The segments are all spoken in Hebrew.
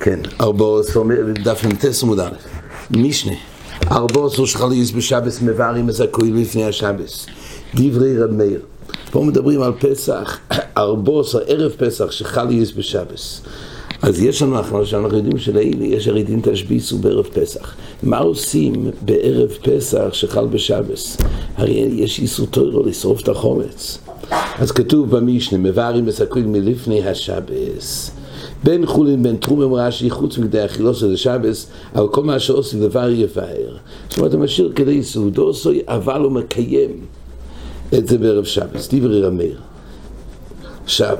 כן, ארבו עשור, דף נ"ט עמוד א', משנה, ארבו עשור שחליס בשבס מבארים הזכוי לפני השבס, דברי רב מאיר. פה מדברים על פסח, ארבו עשור, ערב פסח שחליס בשבס. אז יש לנו אחר שאנחנו יודעים שלאילי יש הרי דין תשביסו בערב פסח. מה עושים בערב פסח שחל בשבס? הרי יש איסור טוירו לשרוף את החומץ. אז כתוב במשנה, מבארים מסקרים מלפני השבס. בין חולין בין תרומה מרש"י חוץ מכדי אכילוס של השבס אבל כל מה שעושים דבר יבהר זאת אומרת הוא משאיר כדי סעודו סוי אבל הוא מקיים את זה בערב שבס. דברי רמיר. עכשיו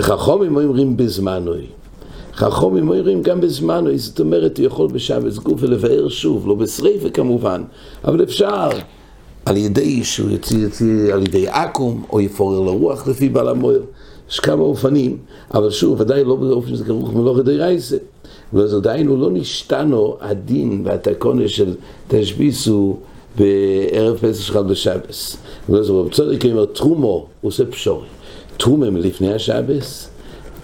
חכומים אומרים בזמנוי. חכומים אומרים גם בזמנוי זאת אומרת הוא יכול בשבס גוף ולבאר שוב לא בשריפה כמובן אבל אפשר על ידי שהוא יוציא, יוציא על ידי עכו"ם או יפורר לרוח לפי בעל המויר יש כמה אופנים, אבל שוב, ודאי לא באופן שזה כרוך מלאכה דרייסה. ואז עדיין הוא לא נשתנו הדין והתקונה של תשביסו בערב פסח שלך בשבס. ואז רב צדיק אומר, תרומו, הוא עושה פשורי. תרומה מלפני השבס?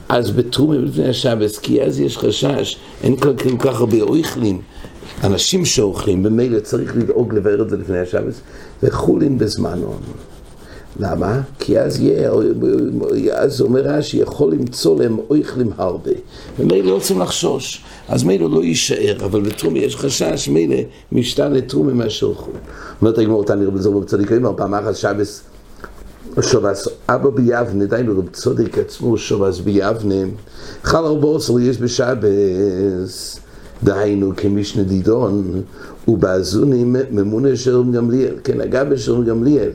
אז בתרומה מלפני השבס, כי אז יש חשש, אין כל כך הרבה אויכלים. אנשים שאוכלים, במילא צריך לדאוג לבאר את זה לפני השבס, וחולין בזמנון. למה? כי אז יהיה, אז אומר רש"י, יכול למצוא להם אויכלים הרבה. ומילא לא רוצים לחשוש, אז מילא לא יישאר, אבל בתרומי יש חשש, מילא משתנה תרומי מהשלחו. אומרת הגמור תני רבי זרוע בצדיק, פעם אחת שבס שובס אבא ביבנה, דיינו רב צדיק עצמו שובס ביבנה, חל ארבע עשר יש בשבס, דהיינו כמשנה דידון, ובאזונים ממונה של גמליאל, כן, אגב של גמליאל.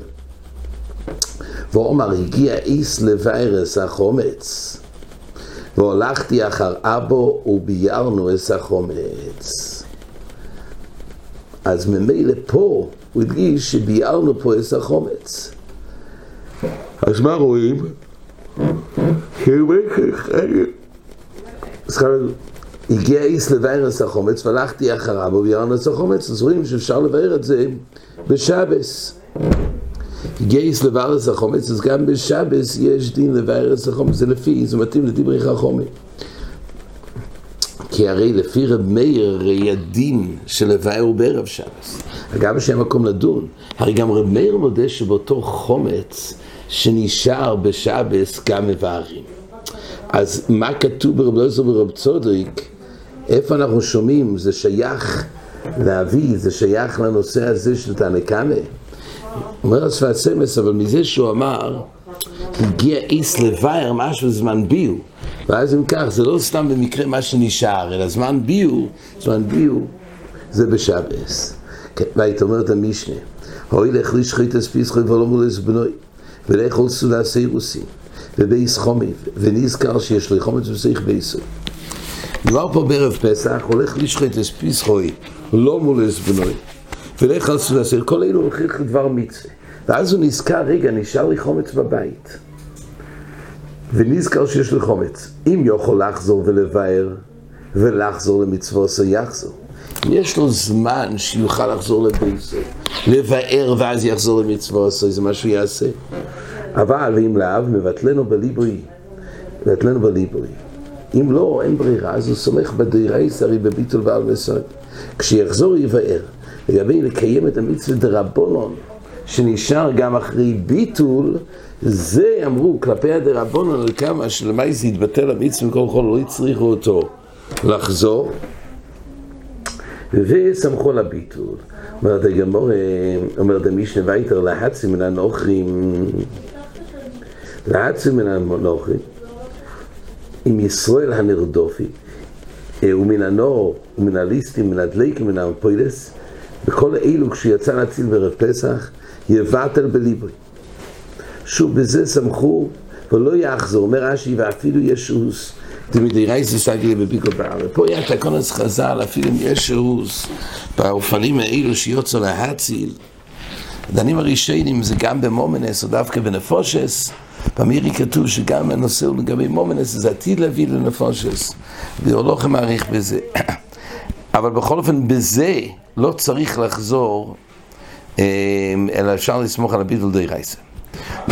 ואומר, הגיע איס לווירס החומץ, והולכתי אחר אבו וביארנו את החומץ. אז ממילא פה הוא הדגיש שביארנו פה את החומץ. אז מה רואים? הגיע איס לווירס החומץ והלכתי אחריו וביארנו את החומץ, אז רואים שאפשר לבאר את זה בשבס. גייס לברס החומץ, אז גם בשבס יש דין לברס החומץ, זה לפי, זה מתאים לדברי חכומי. כי הרי לפי רב מאיר, הרי הדין של לבאר הוא בערב שבס. אגב, יש מקום לדון. הרי גם רב מאיר מודה שבאותו חומץ שנשאר בשבס גם מבארים. אז מה כתוב ברב לוזר ורב צודריק? איפה אנחנו שומעים? זה שייך להביא, זה שייך לנושא הזה של תנקמה. אומר השפת סמס, אבל מזה שהוא אמר, הגיע איס לבייר משהו זמן ביו. ואז אם כך, זה לא סתם במקרה מה שנשאר, אלא זמן ביו, זמן ביו זה בשבס. כן, והיית אומרת המשנה, הוי לך לשחית את פיסחוי ולא מולס בנוי, ולאכול סעודה סיירוסי, ובייס חומי, ונזכר שיש לי חומץ וסייך בייסוי. מדובר פה בערב פסח, הולך לשחית את פיסחוי, לא מולס בנוי. ולך על סעודה סיירוסי, כל אלו הולכים לדבר מצווה. ואז הוא נזכר, רגע, נשאר לי חומץ בבית. ונזכר שיש לי חומץ. אם יכול לחזור ולבאר, ולחזור למצוות, זה יחזור. יש לו זמן שיוכל לחזור לבייסו, לבאר ואז יחזור למצוות, זה מה שהוא יעשה. אבל אם לאו, מבטלנו בליבוי. מבטלנו בליבוי. אם לא, אין ברירה, אז הוא סומך בדירי שרי בביטול ועל מסוד. כשיחזור יבאר. לגבי לקיים את המצווה דרבונון. שנשאר גם אחרי ביטול, זה אמרו כלפי הדרבנון על כמה שלמעשה התבטל המצווה וכל כל לא הצריכו אותו לחזור וסמכו על הביטול. אומרת הגמור, אומרת המשנה וייטר להצי מן הנוכרים להצי מן הנוכרים עם ישראל הנרדופי ומן הנור ומן הליסטים ומן הדליקים ומן הפוילס וכל אלו כשיצא להציל בערב פסח יבטל בליבוי. שוב, בזה סמכו ולא יחזור, אומר רש"י, ואפילו ישוס, תמידי רייסי סגלי בביקו בארץ. פה היה תקונס חז"ל, אפילו אם יש שירוס, באופנים האלו שיוצא להציל. הדנים הראשונים זה גם במומנס, או דווקא בנפושס. במירי כתוב שגם הנושא הוא לגבי מומנס, זה עתיד להביא לנפושס. ואולוכם מעריך בזה. אבל בכל אופן, בזה לא צריך לחזור אלא אפשר לסמוך על הביטול די רייסה.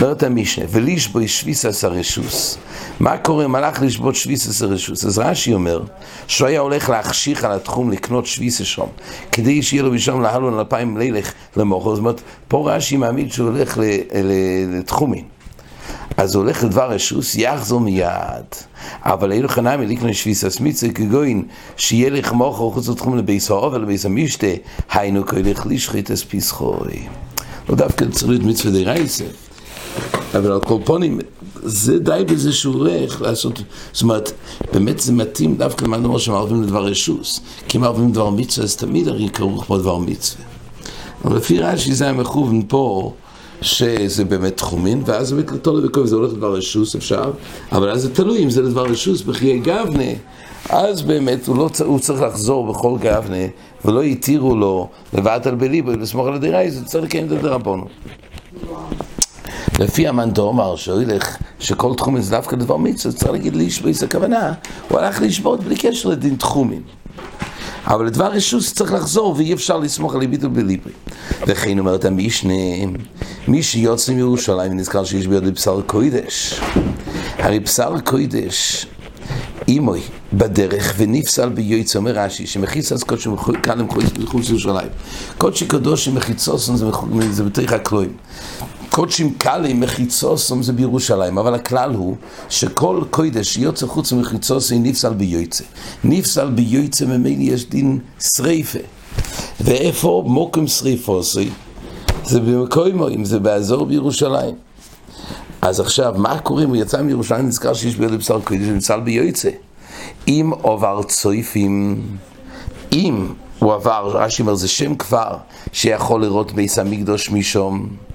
אומרת המשנה, ולשבו שביסס הרשוס. מה קורה אם הלך לשבות שביסס הרשוס? אז רש"י אומר, שהוא היה הולך להחשיך על התחום לקנות שביסס שם, כדי שיהיה לו בשם להלון אלפיים לילך למוכר. זאת אומרת, פה רש"י מעמיד שהוא הולך לתחומים. אז הוא הולך לדבר רשוס, יחזור מיד. אבל אילו חנמי לקנות שביסס מצווה כגוין, שיהיה לך מוכר חוץ לתחום לביס האובל, לביס המשתה, היינו כהלך לשחית אס פסחוי. לא דווקא צריך להיות מצווה די רייסה. אבל על כל פונים, זה די בזה שהוא הולך לעשות, זאת אומרת, באמת זה מתאים דווקא למה נאמר שמערבים לדבר רשוס, כי אם מערבים לדבר מצווה, אז תמיד הרי כרוך פה דבר מצווה. אבל לפי רש"י זה מכוון פה, שזה באמת תחומין, ואז באמת לתור לבקוב זה הולך לדבר רשוס, אפשר, אבל אז זה תלוי אם זה לדבר רשוס, בחיי גבנה, אז באמת הוא, לא, הוא צריך לחזור בכל גבנה, ולא התירו לו לבעט על בליבו, לסמוך על הדירה, זה צריך לקיים את הדרבנו. לפי המאן דאמר שהולך, שכל תחומים זה דווקא דבר מצווה, צריך להגיד לשבור, זה הכוונה, הוא הלך לשבות בלי קשר לדין תחומים. אבל לדבר רשוס צריך לחזור ואי אפשר לסמוך על ליביטו בליבי. וכן אומרת המשנה, מי שיוצא מירושלים נזכר שיש בידי בשר קוידש. הרי בשר קוידש, אימוי בדרך ונפסל ביועץ, אומר רש"י, שמחיץ אז קודשי כאן הם מחוץ לירושלים. קודשי קדוש מחיצוסון זה בתוך הכלואים. קודשים קלים מחיצוסום זה בירושלים, אבל הכלל הוא שכל קודש שיוצא חוץ מחיצוסי נפסל ביועצה. נפסל ביועצה ממילא יש דין שריפה. ואיפה מוקם שריפוסי? זה במקומו, אם זה באזור בירושלים. אז עכשיו, מה קורה אם הוא יצא מירושלים, נזכר שיש בידי בשר קודש ונפסל ביועצה. אם עובר צויפים, אם הוא עבר, רש"י אומר, זה שם כבר שיכול לראות ביס המקדוש משום.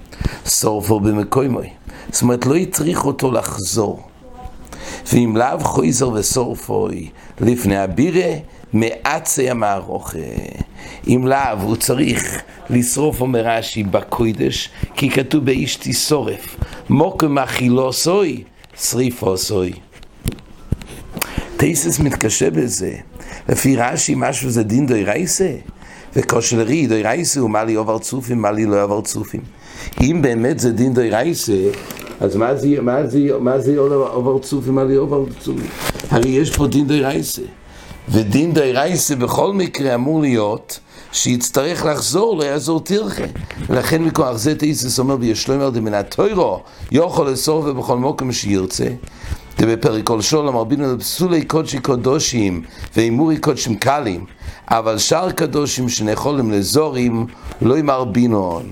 סורפו במקוימוי. זאת אומרת, לא הטריך אותו לחזור. ואם לאו חויזר וסורפוי לפני הבירה, מעצי המערוכה. אם לאו הוא צריך לשרוף, אומר רש"י, בקוידש, כי כתוב באיש תשורף. מוקם אכילו סוי, שריפו סוי. טייסס מתקשה בזה. לפי רש"י משהו זה דין דוי רייסה. וכושר רי דוי רייסה הוא מה לי עובר צופים, מה לי לא עובר צופים. אם באמת זה דין די רייסה, אז מה זה, מה זה, מה זה עובר צופי, מה זה עובר צופי? הרי יש פה דין די רייסה. ודין די רייסה בכל מקרה אמור להיות שיצטרך לחזור, לא יעזור תרחה. ולכן מכוח זה תאיסס אומר בישלומר דמינת טוירו, יוכל לסור ובכל מוקם שירצה. זה בפרק כל שולם, רבינו לפסולי קודשי קודושים ואימורי קודשים קלים, אבל שאר קדושים שנכולים לזורים לא עם ארבינון.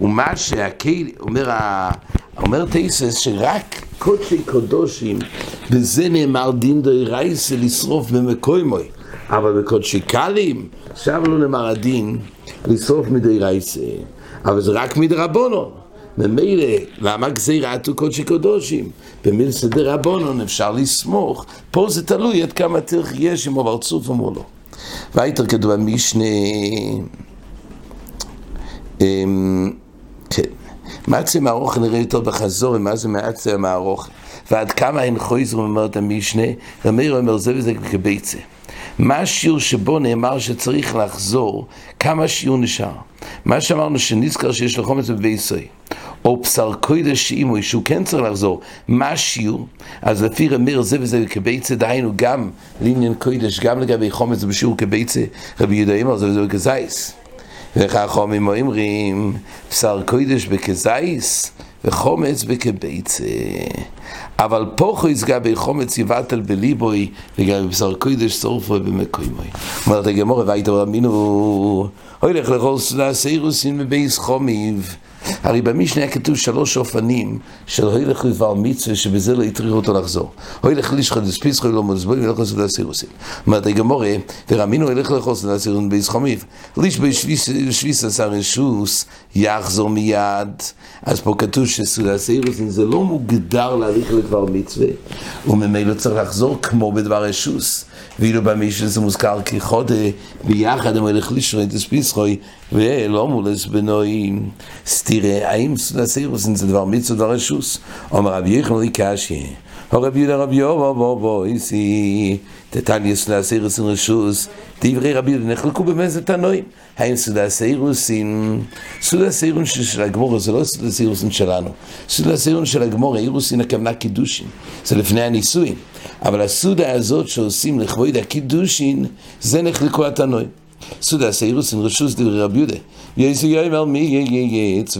ומה שהקהיל, אומר, אומר תייסס שרק קודשי קודושים, בזה נאמר דין דוי רייסה לשרוף במקוימוי, אבל בקודשי קלים, שם לא נאמר הדין לשרוף מדי רייסה, אבל זה רק מדרבנון. ממילא, למה גזירה עטו קודשי קודושים? במילסא דרבנון אפשר לסמוך, פה זה תלוי עד כמה תרח יש אם עובר צוף או לא. והייתר כתוב במשנה אמ. מעצם מערוך נראה יותר בחזור, מה זה מעצם מערוך? ועד כמה אין חויזר, אומרת המשנה, רמיר אומר זה וזה כביצה. מה השיעור שבו נאמר שצריך לחזור, כמה שיעור נשאר? מה שאמרנו שנזכר שיש לו חומץ בביסוי, או בשר קוידש שאימוי, שהוא כן צריך לחזור, מה השיעור? אז לפי רמיר זה וזה כביצה, דהיינו גם לעניין קוידש, גם לגבי חומץ בשיעור כביצה, רבי יהודה אמר זה וזה כזייס. וחכמים אומרים, בשר קודש בכזייס וחומץ בכביצה. אבל פה חויס גבי חומץ יבטל בליבוי לגבי בשר קודש שורפו במקוימוי. אומרת הגמורה, והיית רמינו, הולך לכל סודה סיירוסין ובייס חומיב. הרי במשנה היה כתוב שלוש אופנים של הולך לדבר מצווה שבזה לא הטריח אותו לחזור. הולך לשחד דספיסחו לא מוזבוי ולך לסעודה הסירוסים. אומרת הגמורה, ורמינו לאכול סעודה הסירוסים בייס חומיב. ליש בשביס עשר רשוס יחזור מיד. אז פה כתוב שסעודה הסירוסים זה לא מוגדר להליך לדבר מצווה, וממילא צריך לחזור כמו בדבר רשוס. ואילו במשנה זה מוזכר כחודה ביחד הם הולך לשחד דספיסחו ולא מולס בנועים. סתיר תראה, האם סודה סיירוסין זה דבר מצווה דבר רשוס? אומר רבי יחנון לי קשי, הרב יהודה רבי יובו בו בו איסי, תתניה סודה סיירוסין רשוס, דברי רבי יהודה נחלקו במזל תנועים. האם סודה סיירוסין של הגמור זה לא סודה סיירוסין שלנו, סודה סיירוסין של הגמור, אירוסין הכוונה קידושין, זה לפני הנישואין, אבל הסודה הזאת שעושים לכבוד הקידושין, זה נחלקו התנועים. סודה סיירוסין רשוס דברי רבי יהודה, יסו יאמר מי יייץ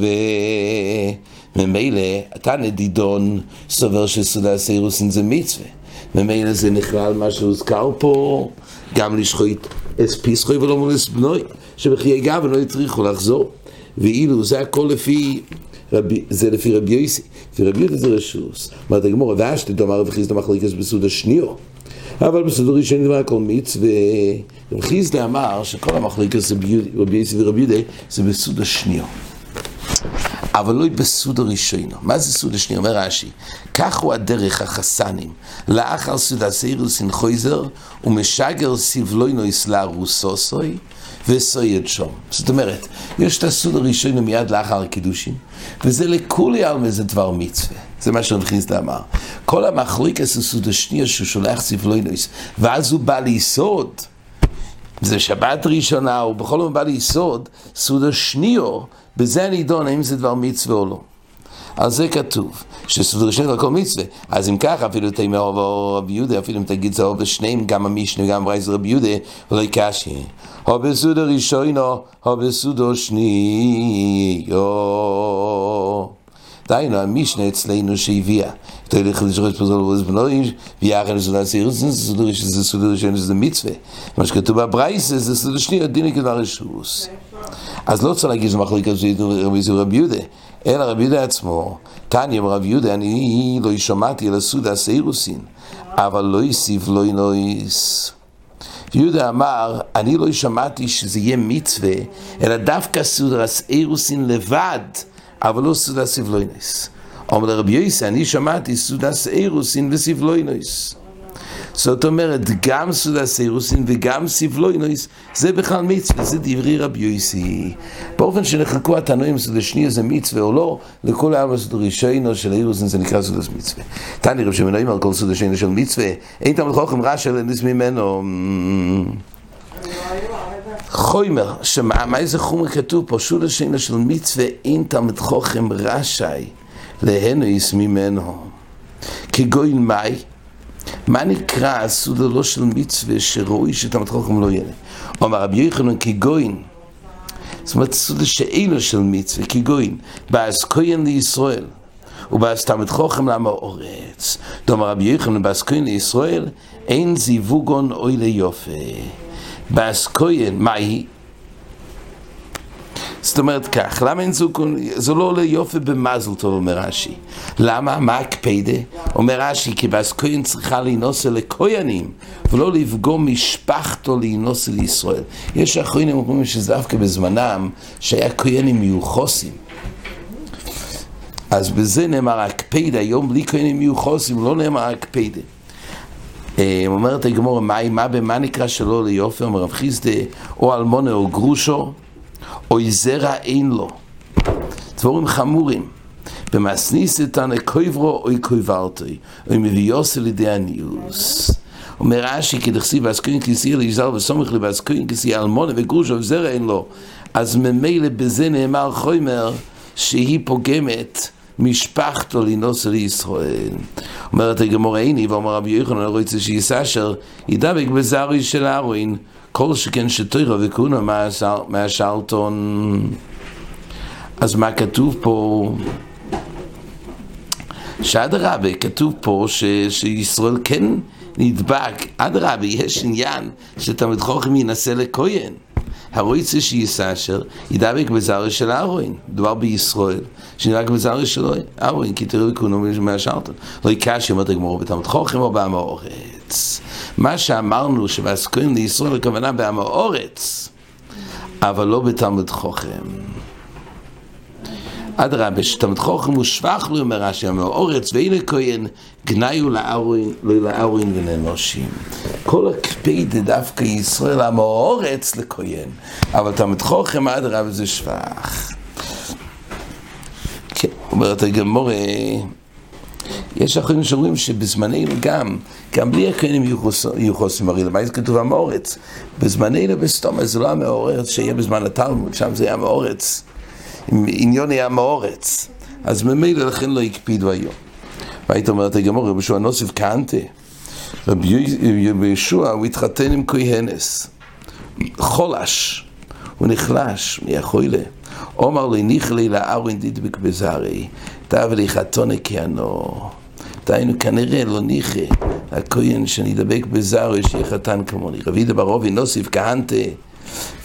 וממילא אתה נדידון סובר שסודה סיירוסין זה מצווה. ממילא זה נכלל מה שהוזכר פה גם לשחוט אס פיסחוי ולא מונס בנוי שבחיי גב לא יצריכו לחזור. ואילו זה הכל לפי רבי, זה לפי רבי יוסי, לפי רבי יוסי זה רשוס. אומרת הגמור, ואשתי דומר רבי חיסדא מחליקס בסוד השניו. אבל בסוד הראשון דבר הכל מצווה. רבי חיסדא אמר שכל המחליקס רבי יוסי ורבי יהודה זה בסוד השניו. אבל לא בסוד הראשון. מה זה סוד השני? אומר רש"י, כך הוא הדרך החסנים, לאחר סוד הסיירוסין חויזר, ומשגר סבלוינו יסלה רוסוסוי, וסויד שום. זאת אומרת, יש את הסוד הראשון מיד לאחר הקידושין, וזה לכולי עלמא זה דבר מצווה. זה מה שרב חיסדא אמר. כל המחלוקס הסוד השנייה שהוא שולח סבלוינוס, ואז הוא בא ליסוד. זה שבת ראשונה, הוא בכל זאת בא ליסוד, סוד השניו, בזה נידון האם זה דבר מצווה או לא. על זה כתוב, שסוד ראשון לכל מצווה. אז אם ככה, אפילו תאמר רבי יהודה, אפילו אם תגיד זה או בשניהם, גם המשנה וגם ברייס רבי יהודה, ולא יקשי. או בסוד הראשון או בסוד השניו. דהיינו, המשנה אצלנו שהביאה. תלך לשחוש פזול ובוז בנוי, ויחד לסודה סירוסין, זה סודה ראשון, זה מצווה. מה שכתוב בברייס, זה סודה שנייה, דיני כדבר רשוס. אז לא צריך להגיד שמחליק על זה רבי יהודה, אלא רבי יהודה עצמו, תניא רבי יהודה, אני לא שמעתי על הסודה הסירוסין, אבל לא יסיף לא ינויס. יהודה אמר, אני לא שמעתי שזה יהיה מצווה, אלא דווקא סודה הסירוסין לבד, אבל לא סודה סיבלוינס. אומר לרבי יוסי, אני שמעתי סודס אירוסין וסיבלוינויס. זאת אומרת, גם סודס אירוסין וגם סיבלוינויס, זה בכלל מצווה, זה דברי רבי יוסי. באופן שנחלקו התנועים סודס שנייה זה מצווה או לא, לכל העם סודס ראשינו של אירוסין זה נקרא סודס מצווה. תני רב שמנועים על כל סודס שנייה של מצווה, אין תמד חוכם רשע לנס ממנו. חומר, שמה איזה חומר כתוב פה, סודס שנייה של מצווה, אין תלמיד חוכם רשאי. להנויס ממנו. כגוין מאי, מה נקרא הסעודה לא של מצווה שראוי שתמת חוכם לא יהיה? אומר רבי יוחנן כגוין, זאת אומרת סעודה שאינו של מצווה, כגוין, בעז כהן לישראל. ובעז תמת חוכם לעם האורץ. דומר רבי יוחנן, בעז כהן לישראל, אין זיווגון אוי ליופה. בעז כהן, מה היא? זאת אומרת כך, למה אין זוגון, זה לא עולה יופי במזל טוב, אומר רש"י. למה? מה הקפדה? אומר רש"י, כי באסקוין צריכה להינוסה לכוינים, ולא לפגום משפחתו להינוסה לישראל. יש אחרונים אומרים שזה דווקא בזמנם, שהיה כוינים מיוחוסים. אז בזה נאמר הקפדה, היום בלי כהנים מיוחוסים, לא נאמר הקפדה. אומרת הגמור, מה, מה, מה נקרא שלא ליופי? אומר רב חיסדה, או אלמונה או גרושו. אוי זרע אין לו. דבורים חמורים. במסניס איתן קויברו אוי קויברתוי, אוי מביוס על ידי הניוס. אומר רש"י, כי דכסיב אסקוין כסיע ליזל וסומך לי באסקוין כסיע אלמונה וגרוש וזרע אין לו. אז ממילא בזה נאמר חומר שהיא פוגמת משפחתו לנוס לישראל. אומרת הגמור עיני, ואומר רבי יוחנן, אני רוצה שיסשר, ידבק בזרי של ארוין. כל שכן שתוירה וכהונה מהשלטון. אז מה כתוב פה? שאדרבה, כתוב פה ש, שישראל כן נדבק, אדרבה, יש עניין שתלמיד חוכם ינסה לכהן. הרויצה שיסשר ידבק בזרע של ארוין, מדובר בישראל, שנדבק בזרע של ארוין, כי תראו כהונה מהשלטון. לא יקש, אומרת הגמור, בתלמיד חוכם או בעם האורץ. מה שאמרנו שבאסכוין לישראל הכוונה בעם האורץ, אבל לא בתלמוד חוכם. אדרבה, שתלמוד חוכם הוא שבח לו, אומר רש"י, עם האורץ, והנה כהן, גנאיו לארווין ולאנושים. כל הקפידה דווקא ישראל, עם האורץ לכהן, אבל תלמוד חוכם, אדרבה, זה שבח. אומרת הגמורה, יש אחרים שאומרים שבזמננו גם, גם בלי הכהנים יהיו חוסים הרי למה זה כתוב המאורץ? בזמננו בסתומה זה לא המאורץ שיהיה בזמן התלמוד, שם זה היה המאורץ, עניון היה המאורץ, אז ממילא לכן לא הקפידו היום. והיית אומרת הגמורה, רבי ישוע נוסיף כהנתה, רבי ישוע הוא התחתן עם כהנס, חולש, הוא נחלש, מי יכול לה? אומר לי נכלי לארון דדבק בזרי, תאו לי חתונה כהנו. דהיינו כנראה לא ניחא הכהן שנדבק בזר שיהיה חתן כמוני. רבי דברובי נוסיף כהנתה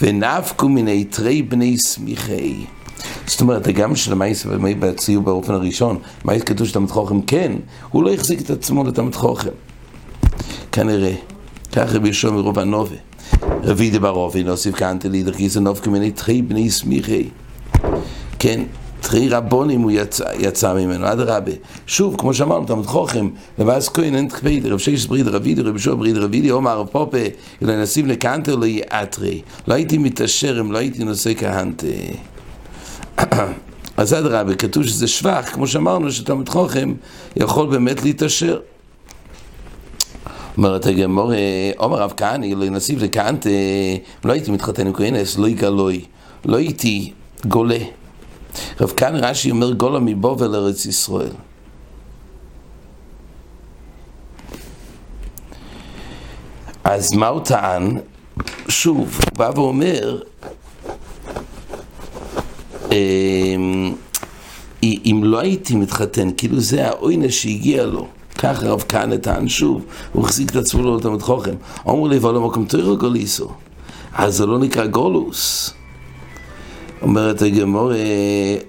ונפקו מן תרי בני סמיכי. זאת אומרת, גם של המייס בציור באופן הראשון, מייס כתוב שתלמיד חוכם כן, הוא לא החזיק את עצמו לתלמיד חוכם. כנראה. כך רבי ישוע מרוב הנובה. רבי דברובי נוסיף כהנתה לידר כי זה נופקו מן תרי בני סמיכי. כן, תרי רבונים הוא יצא, יצא ממנו, אדרבה. שוב, כמו שאמרנו, תלמוד חוכם, לבאס כהן אין תקפיד, רב שש בריד רבידי, רב שוב בריד רבידי, עומר רב פופה, אלא נסיב לקנטר לא יאטרי. לא הייתי מתעשר אם לא הייתי נושא כהנטה. אז אדרבה, כתוב שזה שבח, כמו שאמרנו, שתלמוד חוכם יכול באמת להתעשר. אומרת הגמור, עומר רב כהני, לא נסיב לקנטה, לא הייתי מתחתן עם כהנס, לא יגלוי, לא הייתי גולה. רב כאן רש"י אומר גולה מבובל ארץ ישראל. אז מה הוא טען? שוב, הוא בא ואומר, אם לא הייתי מתחתן, כאילו זה העונש שהגיע לו. ככה רב כהנא טען שוב, הוא החזיק את עצמו לא לתלמיד חוכם. אמרו לי, אבל למקום תוירו גוליסו. אז זה לא נקרא גולוס. אומרת הגמור,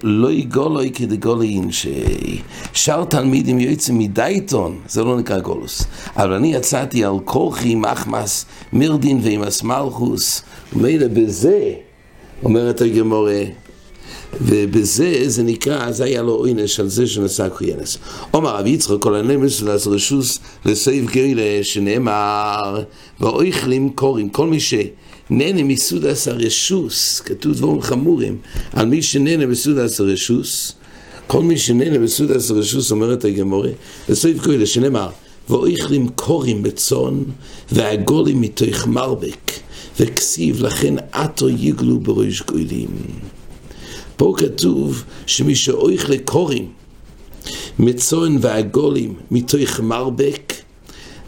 לא יגולוי כדגולין, ששאר תלמידים יוצאים מדייטון, זה לא נקרא גולוס. אבל אני יצאתי על כורחי עם אחמס מירדין ועם אסמלכוס, ומילא בזה, אומרת הגמור, ובזה זה נקרא, זה היה לו עונש על זה שנשא כהנס. אומר רבי יצחק, כל הנמס לעשות רשוס לסעיף גילה, שנאמר, ואויכלים קוראים, כל מי ש... נהנה מסודס הרשוס, כתוב דברים חמורים, על מי שנהנה מסודס הרשוס, כל מי שנהנה בסודס הרשוס, אומרת הגמורה, בסעיף כהלה שנאמר, ואויכלים קורים בצאן, והגולים מתוך מרבק, וכסיב לכן עטו יגלו בראש גוילים. פה כתוב שמי שאויך לקורים, מצאן והגולים מתוך מרבק,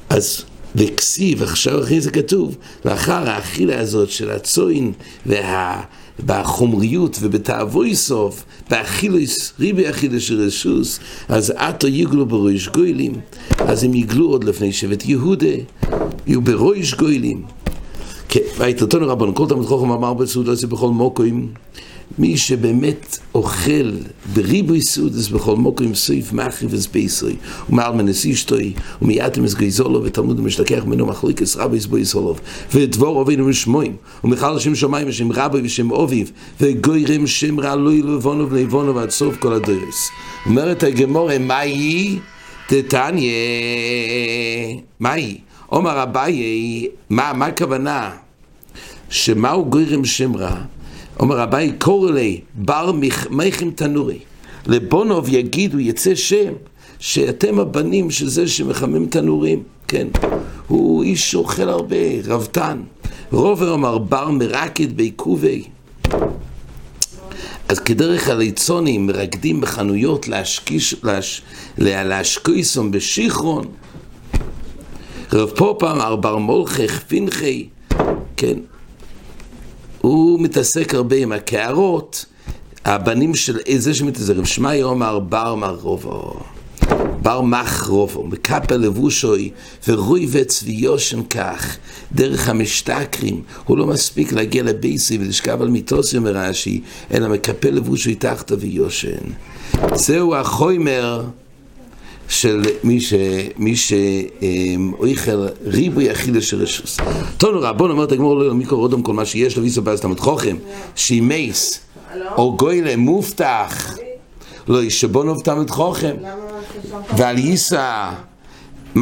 אז וכסיב, עכשיו אחרי זה כתוב, לאחר האכילה הזאת של הצוין וה... בחומריות ובתאבוי סוף, באכילוס, ריבי אכילוס רשוס, אז עתו יגלו בראש גוילים, אז הם יגלו עוד לפני שבט יהודה, יהיו בראש גוילים. כן, והייתותנו רבנו, כל תלמיד חוכם אמר בסעודה זה בכל מוקוים, מי שבאמת אוכל בריבוי סעודס בכל מוקרים סעיף מחריב אז בייסוי ומעל אשתוי ומייתם אז גייזולו ותלמוד משתכח ממנו מחליקס רבי אז בייסולוב ודבור אבינו משמוים ומחל שם שמיים ושם רבי ושם אביב וגוירם שם רע לוי לבונו ולבונו ועד סוף כל הדרס אומרת הגמורה מהי? תתניה מהי? אומר אביי מה הכוונה? שמהו גוירם שם רע אומר רבי קורא לי בר מיכם תנורי. לבונוב יגידו יצא שם שאתם הבנים של זה שמחמם תנורים. כן הוא איש אוכל הרבה רבתן. רובר אמר בר מרקד בעיכובי. אז כדרך הליצונים מרקדים בחנויות להשקיש, להש, להשקיסום בשיכרון. רב פופה אמר בר מולכך פנחי. כן מתעסק הרבה עם הקערות, הבנים של איזה שמתעסק, רב שמאי אומר בר מרובו, בר מח רובו, מקפל לבושוי, ורוי וצביושן כך, דרך המשתכרים, הוא לא מספיק להגיע לבייסי ולשכב על מיתוסי, אומר רש"י, אלא מקפל לבושוי תחתו ויושן. זהו החוימר של מי ש... מי שאויכל ריבוי אכילה של רשוס. תונו רבון אומרת הגמור לא מיקרו רודום כל מה שיש לו ויסו בעז תמת חוכם. שימייס או גוילה מובטח. לא ישבונוב תמת חוכם. ועל ייסה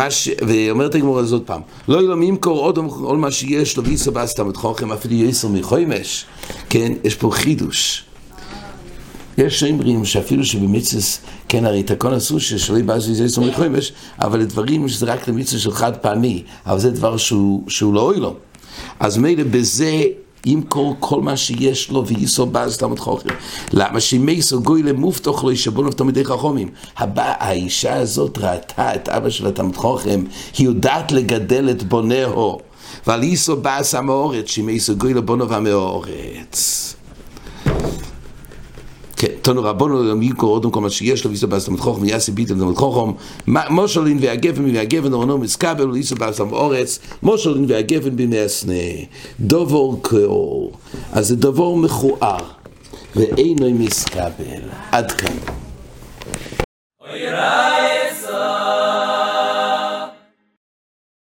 ש... ואומרת הגמור הזאת פעם. לא ילום ימכור עוד כל מה שיש לו ויסו בעז תמת חוכם אפילו יסר מחוימש. כן יש פה חידוש יש שאומרים שאפילו שבמצווה, כן הרי תקון עשו ששלא יבא זה יסום לחומש, אבל לדברים שזה רק למצווה של חד פעמי, אבל זה דבר שהוא, שהוא לא אוי לו. אז מילא בזה ימכור כל מה שיש לו וייסו באז תלמוד חוכם. למה שמייסו גוי למובטוח לו ישבונו תלמידי חכומים. האישה הזאת ראתה את אבא של התלמוד חוכם, היא יודעת לגדל את בונהו. ועל ייסו באז המאורץ, שמייסו גוי לבונו והמאורץ. תנו רבנו ימיקו אודם כל מה שיש לו ויסו באסתם חוכם ויעשה ביתם דמת חוכם. מושלין והגפן והגפן אורנו מסקבל ויסו באסתם אורץ מושלין והגפן בימי הסנה. דובור כאור אז זה דובור מכוער ואינו מסקבל. עד כאן.